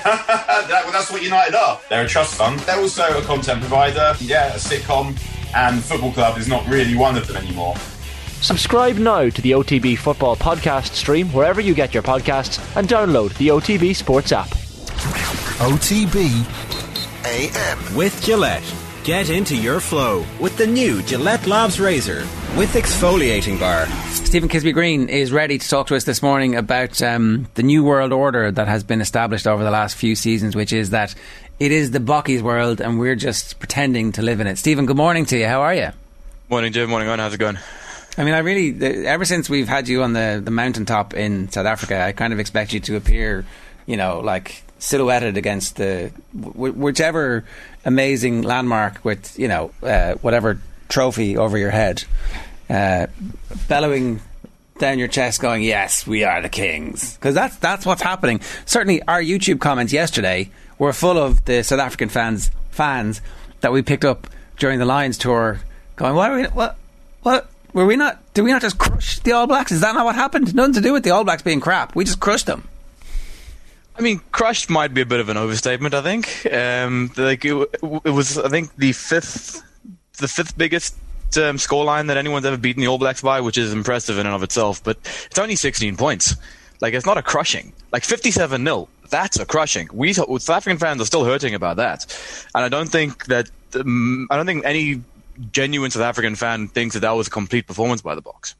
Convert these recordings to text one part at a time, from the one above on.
that, well, that's what United are. They're a trust fund. They're also a content provider. Yeah, a sitcom. And football club is not really one of them anymore. Subscribe now to the OTB Football Podcast stream wherever you get your podcasts and download the OTB Sports app. OTB AM. With Gillette. Get into your flow with the new Gillette Labs Razor with exfoliating bar. Stephen Kisby Green is ready to talk to us this morning about um, the new world order that has been established over the last few seasons, which is that it is the Bockies world and we're just pretending to live in it. Stephen, good morning to you. How are you? Morning, Jim. Morning, on. How's it going? I mean, I really, ever since we've had you on the, the mountaintop in South Africa, I kind of expect you to appear, you know, like silhouetted against the whichever amazing landmark with you know uh, whatever trophy over your head, uh, bellowing down your chest, going, "Yes, we are the kings," because that's that's what's happening. Certainly, our YouTube comments yesterday were full of the South African fans fans that we picked up during the Lions tour, going, "What? Are we, what? What?" Were we not? Did we not just crush the All Blacks? Is that not what happened? Nothing to do with the All Blacks being crap. We just crushed them. I mean, crushed might be a bit of an overstatement. I think, um, like it, it, was, I think the fifth, the fifth biggest um, scoreline that anyone's ever beaten the All Blacks by, which is impressive in and of itself. But it's only 16 points. Like it's not a crushing. Like 57 0 that's a crushing. We South African fans are still hurting about that, and I don't think that um, I don't think any genuine South African fan thinks that that was a complete performance by the Boks.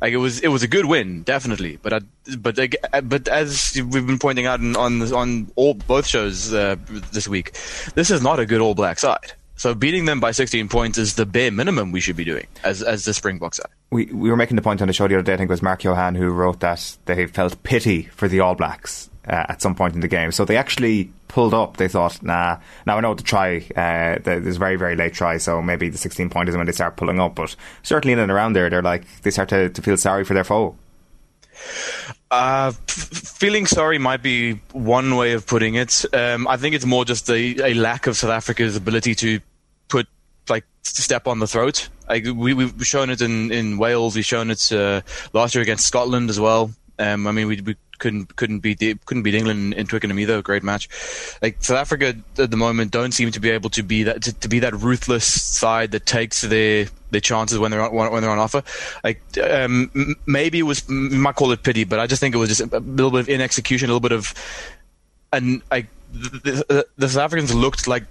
Like it was, it was a good win, definitely. But I, but but as we've been pointing out on on, on all both shows uh, this week, this is not a good All Black side. So beating them by 16 points is the bare minimum we should be doing as as the Springbok side. We we were making the point on the show the other day. I think it was Mark Johan who wrote that they felt pity for the All Blacks uh, at some point in the game. So they actually pulled up. They thought, nah. Now I know the try. Uh, there's very very late try, so maybe the 16 point is when they start pulling up. But certainly in and around there, they're like they start to, to feel sorry for their foe. Uh, f- feeling sorry might be one way of putting it. Um, I think it's more just a, a, lack of South Africa's ability to put like step on the throat. Like we, we've shown it in, in Wales. We've shown it uh, last year against Scotland as well. Um, I mean, we, we couldn't couldn't beat couldn't beat England in Twickenham either. Great match. Like South Africa at the moment don't seem to be able to be that to, to be that ruthless side that takes their their chances when they're on, when they're on offer. Like um, maybe it was might call it pity, but I just think it was just a little bit of inexecution, a little bit of and like the, the, the South Africans looked like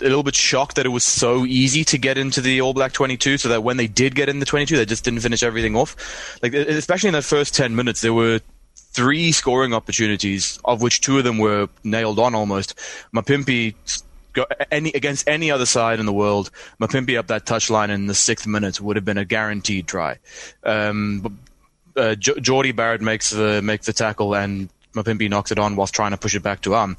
a little bit shocked that it was so easy to get into the All Black 22, so that when they did get in the 22, they just didn't finish everything off. Like, especially in that first 10 minutes, there were three scoring opportunities, of which two of them were nailed on almost. Mapimpi any against any other side in the world, Mapimpi up that touchline in the sixth minute would have been a guaranteed try. Um, uh, Jordie Barrett makes the makes the tackle and Mapimpi knocks it on whilst trying to push it back to arm.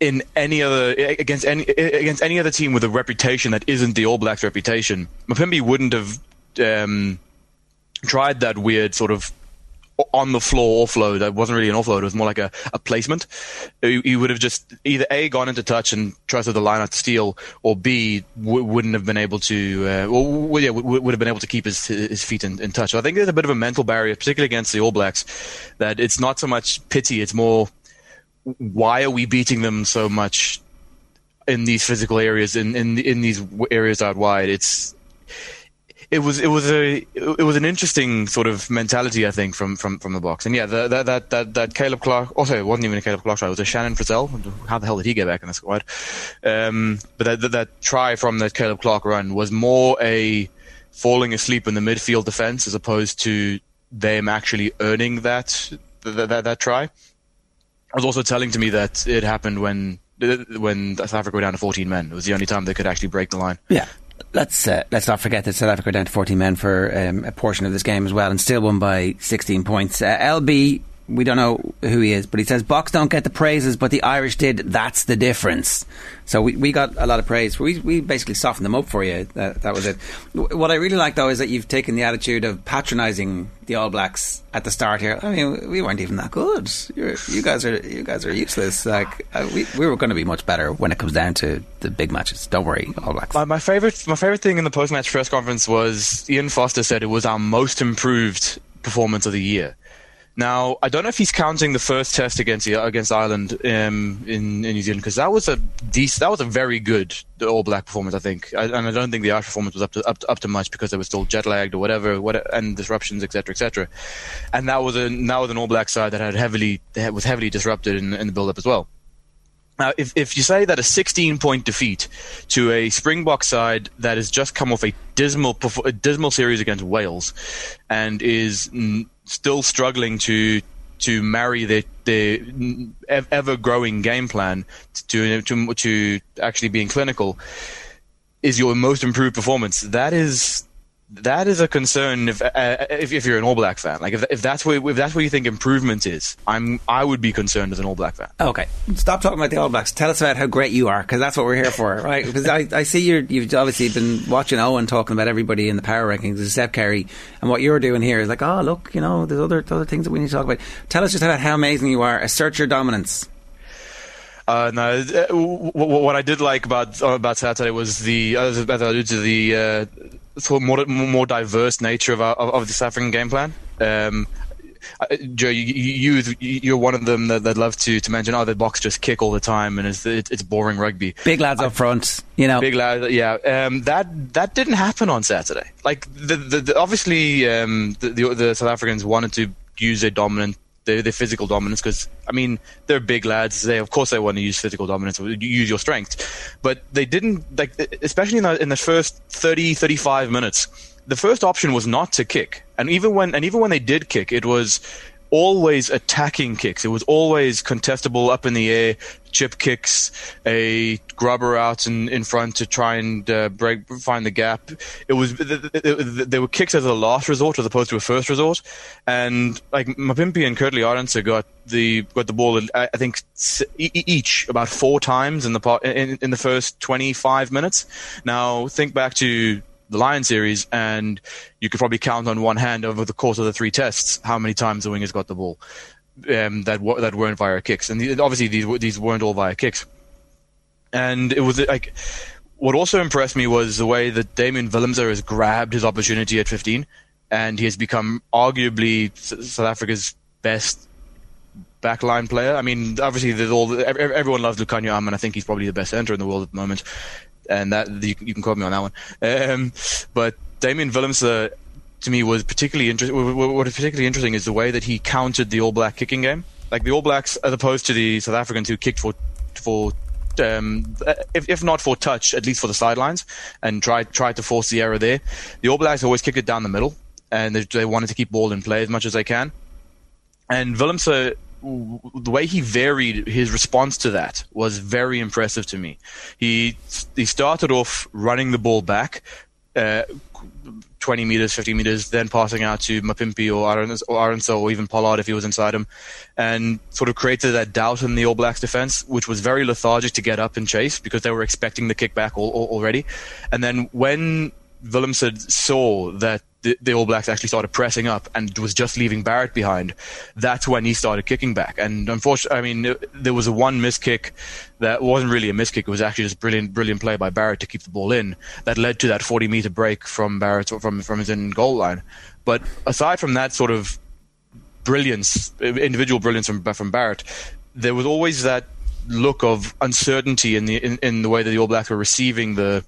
In any other against any against any other team with a reputation that isn't the All Blacks' reputation, Mapimpi wouldn't have um, tried that weird sort of on the floor offload. That wasn't really an offload. It was more like a, a placement. He, would have just either A, gone into touch and trusted the line out to steal, or B, w- wouldn't have been able to, uh, well, yeah, w- would have been able to keep his, his feet in, in touch. So I think there's a bit of a mental barrier, particularly against the All Blacks, that it's not so much pity, it's more why are we beating them so much in these physical areas, in, in, in these areas out wide? It's, it was it was a it was an interesting sort of mentality I think from from, from the Boks. and yeah that that that that Caleb Clarke also it wasn't even a Caleb Clarke try it was a Shannon Frizzell how the hell did he get back in the squad um, but that, that, that try from that Caleb Clarke run was more a falling asleep in the midfield defense as opposed to them actually earning that that, that, that try. It was also telling to me that it happened when when South Africa were down to 14 men. It was the only time they could actually break the line. Yeah, let's uh, let's not forget that South Africa down to 40 men for um, a portion of this game as well, and still won by 16 points. Uh, LB we don't know who he is, but he says Boks don't get the praises, but the Irish did. That's the difference. So we, we got a lot of praise. We, we basically softened them up for you. That, that was it. What I really like though is that you've taken the attitude of patronising the All Blacks at the start here. I mean, we weren't even that good. You're, you guys are you guys are useless. Like uh, we we were going to be much better when it comes down to the big matches. Don't worry, All Blacks. My, my favorite my favorite thing in the post match press conference was Ian Foster said it was our most improved performance of the year. Now, I don't know if he's counting the first test against against Ireland um, in, in New Zealand because that was a that was a very good All Black performance, I think, I, and I don't think the Irish performance was up to, up to up to much because they were still jet lagged or whatever, what, and disruptions, etc., etc. And that was a that was an All Black side that had heavily that was heavily disrupted in, in the build up as well. Now, if, if you say that a 16 point defeat to a Springbok side that has just come off a dismal a dismal series against Wales and is still struggling to to marry their their ever growing game plan to to to actually being clinical is your most improved performance. That is that is a concern if, uh, if, if you're an All Black fan. Like if, if that's where if that's where you think improvement is, I'm I would be concerned as an All Black fan. Okay, stop talking about the All Blacks. Tell us about how great you are because that's what we're here for, right? Because I, I see you you've obviously been watching Owen talking about everybody in the power rankings, except Curry, and what you're doing here is like, oh look, you know, there's other other things that we need to talk about. Tell us just about how amazing you are. Assert your dominance. Uh, no, uh, what I did like about about Saturday was the as I alluded to the uh, sort of more more diverse nature of our, of, the South African game plan. Um, Joe, you, you you're one of them that, that love to, to mention. Oh, the Boks just kick all the time, and it's it's boring rugby. Big lads up front, you know. Big lads, yeah. Um, that that didn't happen on Saturday. Like the, the, the obviously um, the, the, the South Africans wanted to use a dominant their, their physical dominance because I mean they're big lads. They of course they want to use physical dominance, use your strength, but they didn't like especially in the, in the first 30, 35 minutes. The first option was not to kick, and even when and even when they did kick, it was always attacking kicks. It was always contestable up in the air, chip kicks, a grubber out in, in front to try and uh, break, find the gap. It was there were kicks as a last resort as opposed to a first resort, and like Mapimpi and Kurt-Lee Arendse got the got the ball. I think each about four times in the part in, in the first twenty five minutes. Now think back to the Lion series, and you could probably count on one hand over the course of the three tests how many times the wingers got the ball um, that that weren't via kicks, and obviously these these weren't all via kicks. And it was like what also impressed me was the way that Damian Willemse has grabbed his opportunity at 15, and he has become arguably South Africa's best backline player. I mean, obviously, there's all everyone loves Lukhanyo Am, and I think he's probably the best center in the world at the moment and that you, you can quote me on that one. Um, but Damian Willemse to me was particularly interesting. What is particularly interesting is the way that he countered the All Black kicking game. Like the All Blacks, as opposed to the South Africans who kicked for for um, if, if not for touch, at least for the sidelines, and tried tried to force the error there. The All Blacks always kick it down the middle, and they, they wanted to keep ball in play as much as they can. And Willemse the way he varied his response to that was very impressive to me. He he started off running the ball back, uh, 20 meters, 50 meters, then passing out to Mapimpi or Arendse or even Pollard if he was inside him, and sort of created that doubt in the All Blacks defense, which was very lethargic to get up and chase because they were expecting the kickback already. And then when Willemse saw that the, the, All Blacks actually started pressing up and was just leaving Barrett behind, that's when he started kicking back. And unfortunately, I mean, there was a one miss kick that wasn't really a miss kick. It was actually just brilliant, brilliant play by Barrett to keep the ball in that led to that 40 meter break from Barrett from from his in goal line. But aside from that sort of brilliance, individual brilliance from from Barrett, there was always that look of uncertainty in the in, in the way that the All Blacks were receiving the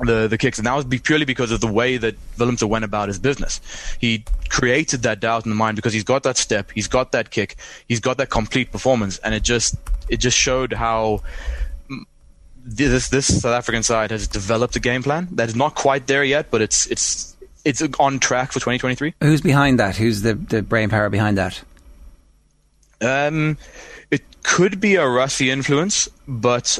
the the kicks, and that was be purely because of the way that Willemse went about his business. He created that doubt in the mind because he's got that step, he's got that kick, he's got that complete performance, and it just it just showed how this this South African side has developed a game plan that is not quite there yet, but it's it's it's on track for 2023. Who's behind that? Who's the the brain power behind that? Um, it could be a Rassie influence, but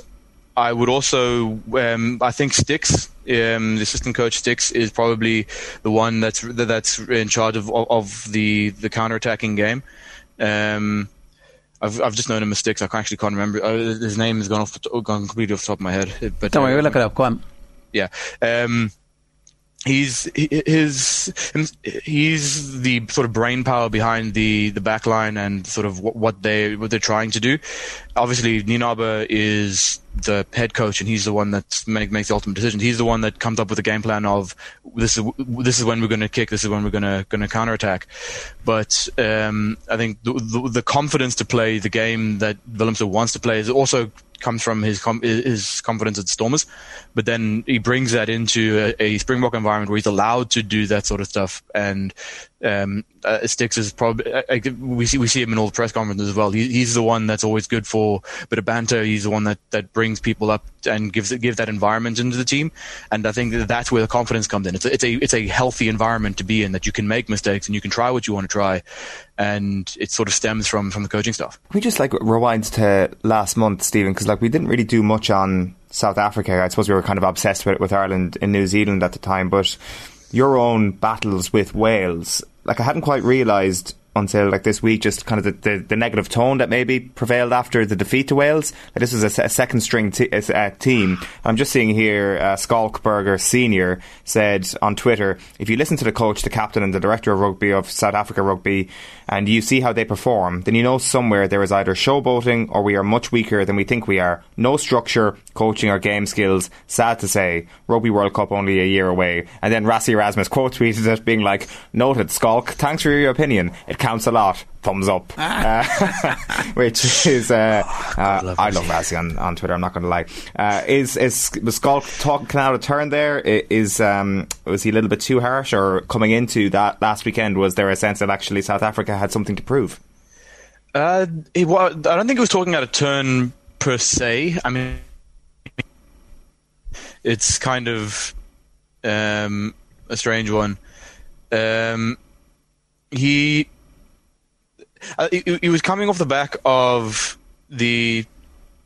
I would also, um, I think Sticks, um, the assistant coach Sticks, is probably the one that's that's in charge of of the the counter attacking game. Um, I've I've just known him as Sticks. I actually can't remember uh, his name has gone off gone completely off the top of my head. But don't worry, we'll look it up. Go on. Yeah. Um, he's he- his he's the sort of brain power behind the the back line and sort of what, what they what they're trying to do. Obviously, Nienaber is the head coach and he's the one that make, makes the ultimate decision. He's the one that comes up with a game plan of this is this is when we're going to kick, this is when we're going to going to counterattack. But um, I think the, the, the confidence to play the game that Willemse wants to play is also comes from his com- his confidence at Stormers, but then he brings that into a, a Springbok environment where he's allowed to do that sort of stuff. And um, uh, Sticks is probably we see we see him in all the press conferences as well. He, he's the one that's always good for a bit of banter. He's the one that, that brings people up and gives give that environment into the team. And I think that that's where the confidence comes in. It's a, it's a it's a healthy environment to be in that you can make mistakes and you can try what you want to try, and it sort of stems from from the coaching stuff. Can we just like rewind to last month, Stephen? Because like we didn't really do much on South Africa. I suppose we were kind of obsessed with with Ireland and New Zealand at the time, but your own battles with Wales, like I hadn't quite realised until like this week, just kind of the, the, the, negative tone that maybe prevailed after the defeat to Wales. Like this was a, a second string uh, team. I'm just seeing here, uh, Schalk Burger Senior said on Twitter, if you listen to the coach, the captain, and the director of rugby of South Africa Rugby, and you see how they perform, then you know somewhere there is either showboating or we are much weaker than we think we are. No structure, coaching, or game skills. Sad to say, Rugby World Cup only a year away. And then Rassie Erasmus quote tweeted it, being like, "Noted, Schalk. Thanks for your opinion. It counts a lot. Thumbs up." uh, which is, uh, uh, I love, I love Rassie on, on Twitter. I'm not going to lie. Uh, is is was Schalk talking out of turn there? Is um, was he a little bit too harsh, or coming into that last weekend, was there a sense that actually South Africa had something to prove? Uh, it, well, I don't think it was talking out of turn per se. I mean, it's kind of um, a strange one. Um, he, uh, he he was coming off the back of the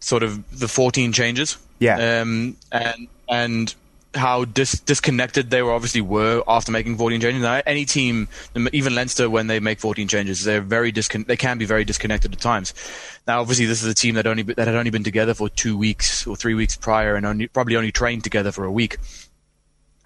sort of the 14 changes. Yeah. Um, and and how dis- disconnected they were obviously were after making 14 changes. Now, any team, even Leinster, when they make 14 changes, they're very discon- they can be very disconnected at times. Now, obviously, this is a team that only that had only been together for two weeks or three weeks prior, and only, probably only trained together for a week.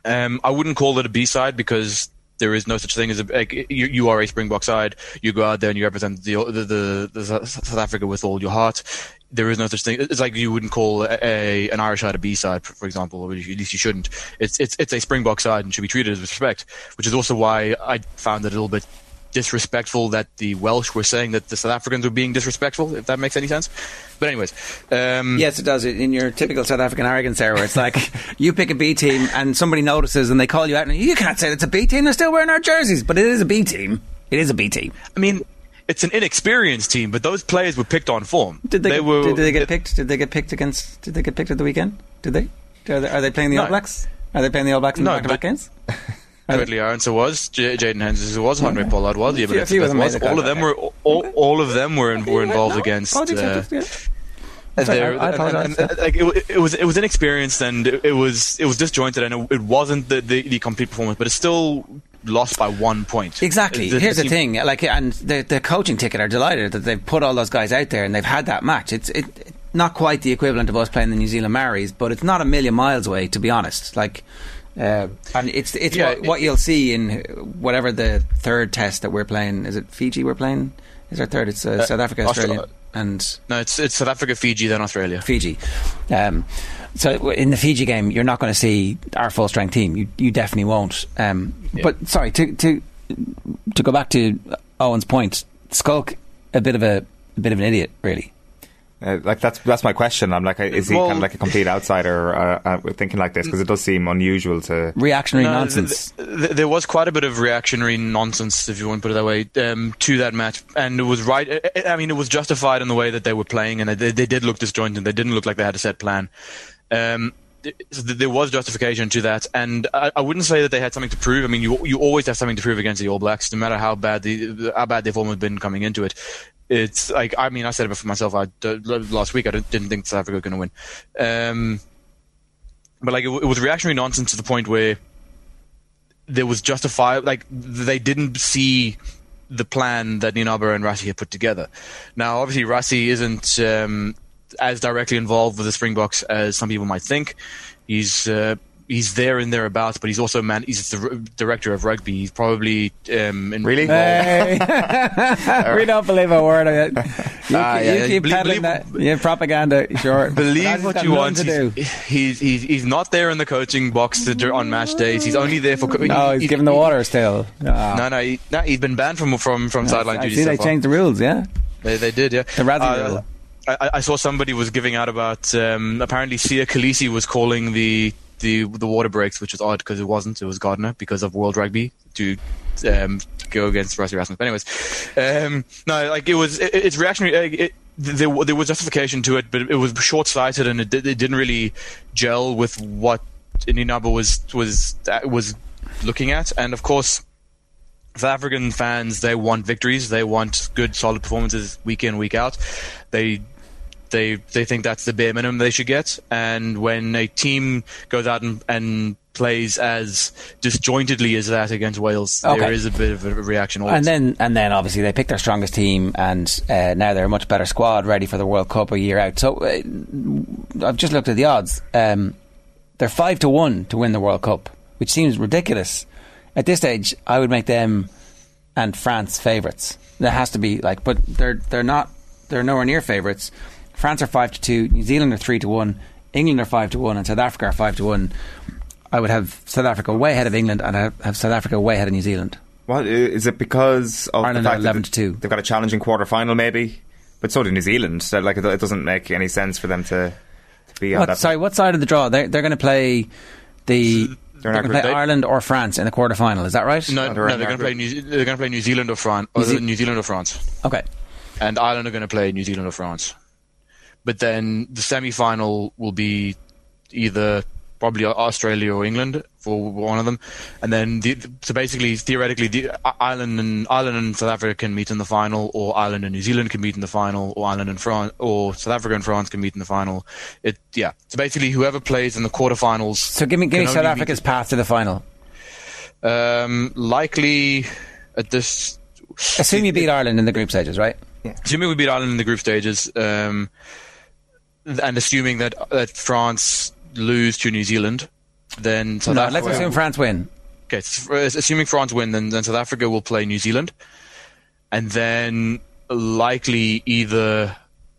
Um, I wouldn't call it a B side because there is no such thing as a like, you, you are a Springbok side. You go out there and you represent the, the, the, the South Africa with all your heart. There is no such thing. It's like you wouldn't call a, a an Irish side a B side, for example, or at least you shouldn't. It's it's it's a Springbok side and should be treated with respect. Which is also why I found it a little bit disrespectful that the Welsh were saying that the South Africans were being disrespectful, if that makes any sense. But anyways, um, yes, it does. In your typical South African arrogance where it's like you pick a B team and somebody notices and they call you out, and you can't say it's a B team. They're still wearing our jerseys, but it is a B team. It is a B team. I mean, it's an inexperienced team, but those players were picked on form. Did they? they get, were, did they get picked? Did they get picked against? Did they get picked at the weekend? Did they? Are they, are they playing the No. All Blacks? Are they playing the All Blacks in No, the back-to-back games? Whitley Irons was, J- Jaden Henson was, Handré Pollard was, A yeah, few- a but few of them was. the All of them were all, all of them were in, were involved against. uh, sorry, there- I- I and- and- and, like, it, it was it was inexperienced and it, it was it was disjointed and it, it wasn't the, the, the complete performance, but it's still lost by one point. Exactly. The- the Here's the team- thing, like, and the the coaching ticket are delighted that they've put all those guys out there and they've had that match. It's it, it- not quite the equivalent of us playing the New Zealand Maoris, but it's not a million miles away, to be honest. Like, uh, and it's it's Yeah, what, it- what you'll see in whatever the third test that we're playing. Is it Fiji? We're playing. Is our third? It's uh, South Africa, Australia. Australia, and No, it's it's South Africa, Fiji, then Australia. Fiji. Um, so in the Fiji game, you're not going to see our full strength team. You you definitely won't. Um, But sorry to to to go back to Owen's point. Schalk, a bit of a, a bit of an idiot, really. Uh, like that's that's my question. I'm like, uh, is he Well- kind of like a complete outsider uh, uh, thinking like this? Because it does seem unusual to. Reactionary No, nonsense. th- th- there was quite a bit of reactionary nonsense, if you want to put it that way, um, to that match, and it was right. I- I mean, it was justified in the way that they were playing, and they, they did look disjointed. They didn't look like they had a set plan. Um, th- there was justification to that, and I, I wouldn't say that they had something to prove. I mean, you you always have something to prove against the All Blacks, no matter how bad the how bad their form had been coming into it. It's like I mean, I said it for myself. I last week I didn't think South Africa were going to win. Um, but like it, it was reactionary nonsense to the point where there was justified like they didn't see the plan that Nienaber and Rassie had put together. Now, obviously, Rassie isn't um, as directly involved with the Springboks as some people might think. He's uh, he's there and thereabouts, but he's also man. He's the r- director of rugby. He's probably um, in, Really? Hey. we don't believe a word of it. You, Ah, you yeah, keep believe- peddling believe- that. Yeah, propaganda, sure. Believe what you want. To do. He's, he's, he's he's not there in the coaching box to, on match days. He's only there for. co- No, he- he's he- giving the he- water still. No, No, no, he, no, he's been banned from from from sideline I duty. see so they far. changed the rules. Yeah, They, they did, yeah. The Rassie rule. I, I saw somebody was giving out about um, apparently Siya Kolisi was calling the the the water breaks, which is odd because it wasn't. It was Gardner because of World Rugby to um, go against Rassie Erasmus. But anyways, um, no, like it was it, it's reactionary. It, there, there was justification to it, but it was short sighted and it, it didn't really gel with what Indinaba was was uh, was looking at. And of course, South African fans they want victories. They want good, solid performances week in, week out. They they they think that's the bare minimum they should get. And when a team goes out and, and plays as disjointedly as that against Wales, Okay. there is a bit of a reaction. Always. and then and then obviously they picked their strongest team, and uh, now they're a much better squad, ready for the World Cup a year out. So uh, I've just looked at the odds. Um, they're five to one to win the World Cup, which seems ridiculous. At this stage, I would make them and France favourites. There has to be like, but they're they're not. They're nowhere near favourites. France are five to two. New Zealand are three to one. England are five to one, and South Africa are five to one. I would have South Africa way ahead of England, and I have South Africa way ahead of New Zealand. What is it because of Ireland the are fact 11 that to two. They've got a challenging quarter final, maybe, but so do New Zealand. So, like, it, it doesn't make any sense for them to, to be on What, that. sorry, what side of the draw? They're, they're going to play the. They're not going to play they- Ireland or France in the quarter final. Is that right? no, Oh, no, they're they're going to play. New, they're going to play New Zealand or France. Or New Ze- New Zealand or France. Okay. and Ireland are going to play New Zealand or France. But then the semi-final will be either probably Australia or England for one of them, and then the, so basically theoretically, the, Ireland and Ireland and South Africa can meet in the final, or Ireland and New Zealand can meet in the final, or Ireland and France, or South Africa and France can meet in the final. It yeah. So basically, whoever plays in the quarterfinals. So give me, give me South only Africa's path to the final. um, likely at this. Assume you beat Ireland in the group stages, right? Yeah. assuming we beat Ireland in the group stages, um, and assuming that that France lose to New Zealand, then South no, Africa. let's assume France win. okay, assuming France win, then, then South Africa will play New Zealand, and then likely either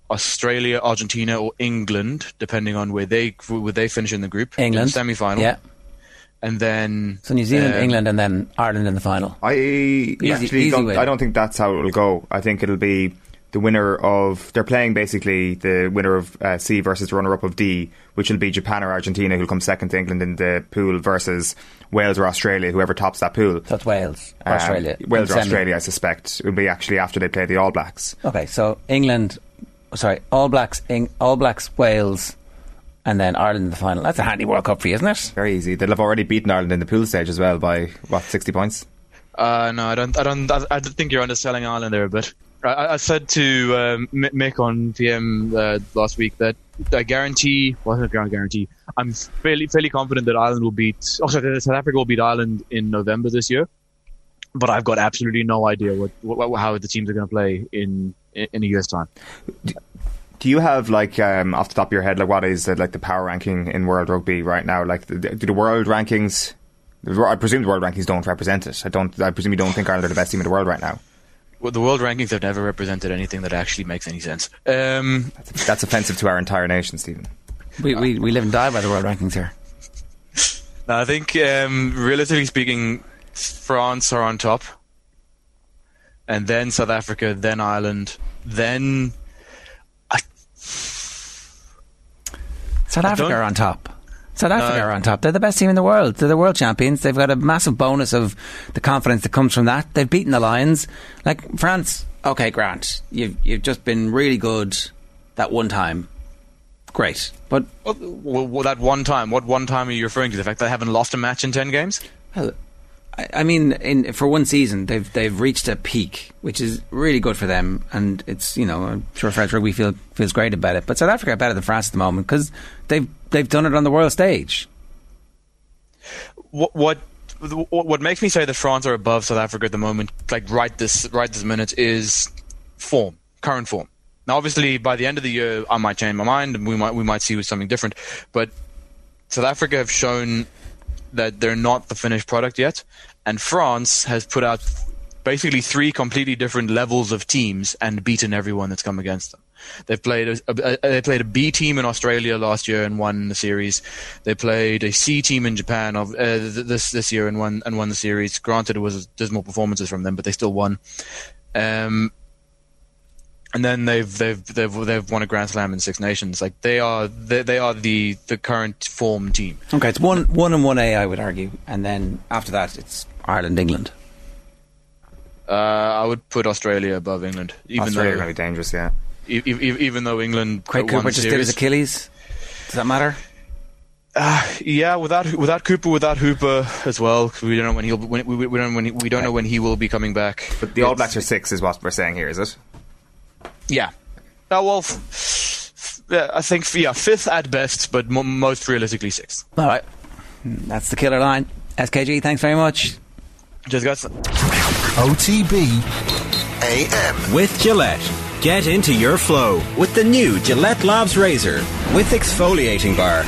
Australia, Argentina, or England, depending on where they where they finish in the group. England. semi final. Yeah. and then So New Zealand, um, England, and then Ireland in the final. I actually easy don't, win. I don't think that's how it'll go. I think it'll be the winner of. They're playing basically the winner of uh, C versus the runner up of D, which will be Japan or Argentina, who'll come second to England in the pool, versus Wales or Australia, whoever tops that pool. So it's Wales, or Um, Australia. Wales or. Australia, I suspect, It will be actually after they play the All Blacks. Okay, so England, sorry, All Blacks, Eng, All Blacks, Wales, and then Ireland in the final. That's a handy World Cup for you, isn't it? Very easy. They'll have already beaten Ireland in the pool stage as well by what sixty points. Uh, no, I don't. I don't. I, I think you're underselling Ireland there a bit. I, said to um, Mick on PM uh, last week that I guarantee. Well, I don't guarantee. I'm fairly fairly confident that Ireland will beat. Oh, sorry, that South Africa will beat Ireland in November this year. But I've got absolutely no idea what, what how the teams are going to play in in a year's time. Do you have like um, off the top of your head like what is uh, like the power ranking in world rugby right now? Like, the, do the world rankings? I presume the world rankings don't represent it. I don't. I presume you don't think Ireland are the best team in the world right now. Well, the world rankings have never represented anything that actually makes any sense. Um, That's offensive to our entire nation, Stephen. We, we, we live and die by the world rankings here. No, I think, um, realistically speaking, France are on top, and then South Africa, then Ireland, then South I Africa don't- are on top. South Africa No. are on top. They're the best team in the world. They're the world champions. They've got a massive bonus of the confidence that comes from that. They've beaten the Lions. Like France, okay, Grant, you've you've just been really good that one time. Great, but well, well, well, that one time. What one time are you referring to? The fact that they haven't lost a match in ten games? Well, I, mean, in, for one season, they've they've reached a peak, which is really good for them, and it's you know I'm sure French rugby feel, feels great about it. But South Africa are better than France at the moment because they've they've done it on the world stage. What what what makes me say that France are above South Africa at the moment, like right this right this minute, is form, current form. Now, obviously, by the end of the year, I might change my mind, and we might we might see something different. But South Africa have shown that they're not the finished product yet, and France has put out basically three completely different levels of teams and beaten everyone that's come against them. They've played a, a, they played a B team in Australia last year and won the series. They played a C team in Japan of uh, this this year and won and won the series. Granted, it was dismal performances from them, but they still won. Um, and then they've they've they've they've won a Grand Slam in Six Nations. Like they are they, they are the the current form team. Okay, it's one one and one A, I would argue, and then after that, it's Ireland, England. Uh, I would put Australia above England, even Australia though going to be dangerous, yeah. e- e- even though England Craig won Cooper the just did his series. Achilles. Does that matter? Yeah, without without Cooper, without Hooper as well. 'cause We don't know when he'll when, we, we don't know when he, we don't know when he will be coming back. But the All It's- Blacks are six, is what we're saying here, is it? Yeah. Uh, well, f- f- I think yeah, fifth at best, but mo most realistically sixth. All right, that's the killer line. SKG, thanks very much. Just got. OTB AM. With Gillette. Get into your flow with the new Gillette Labs Razor with exfoliating bar.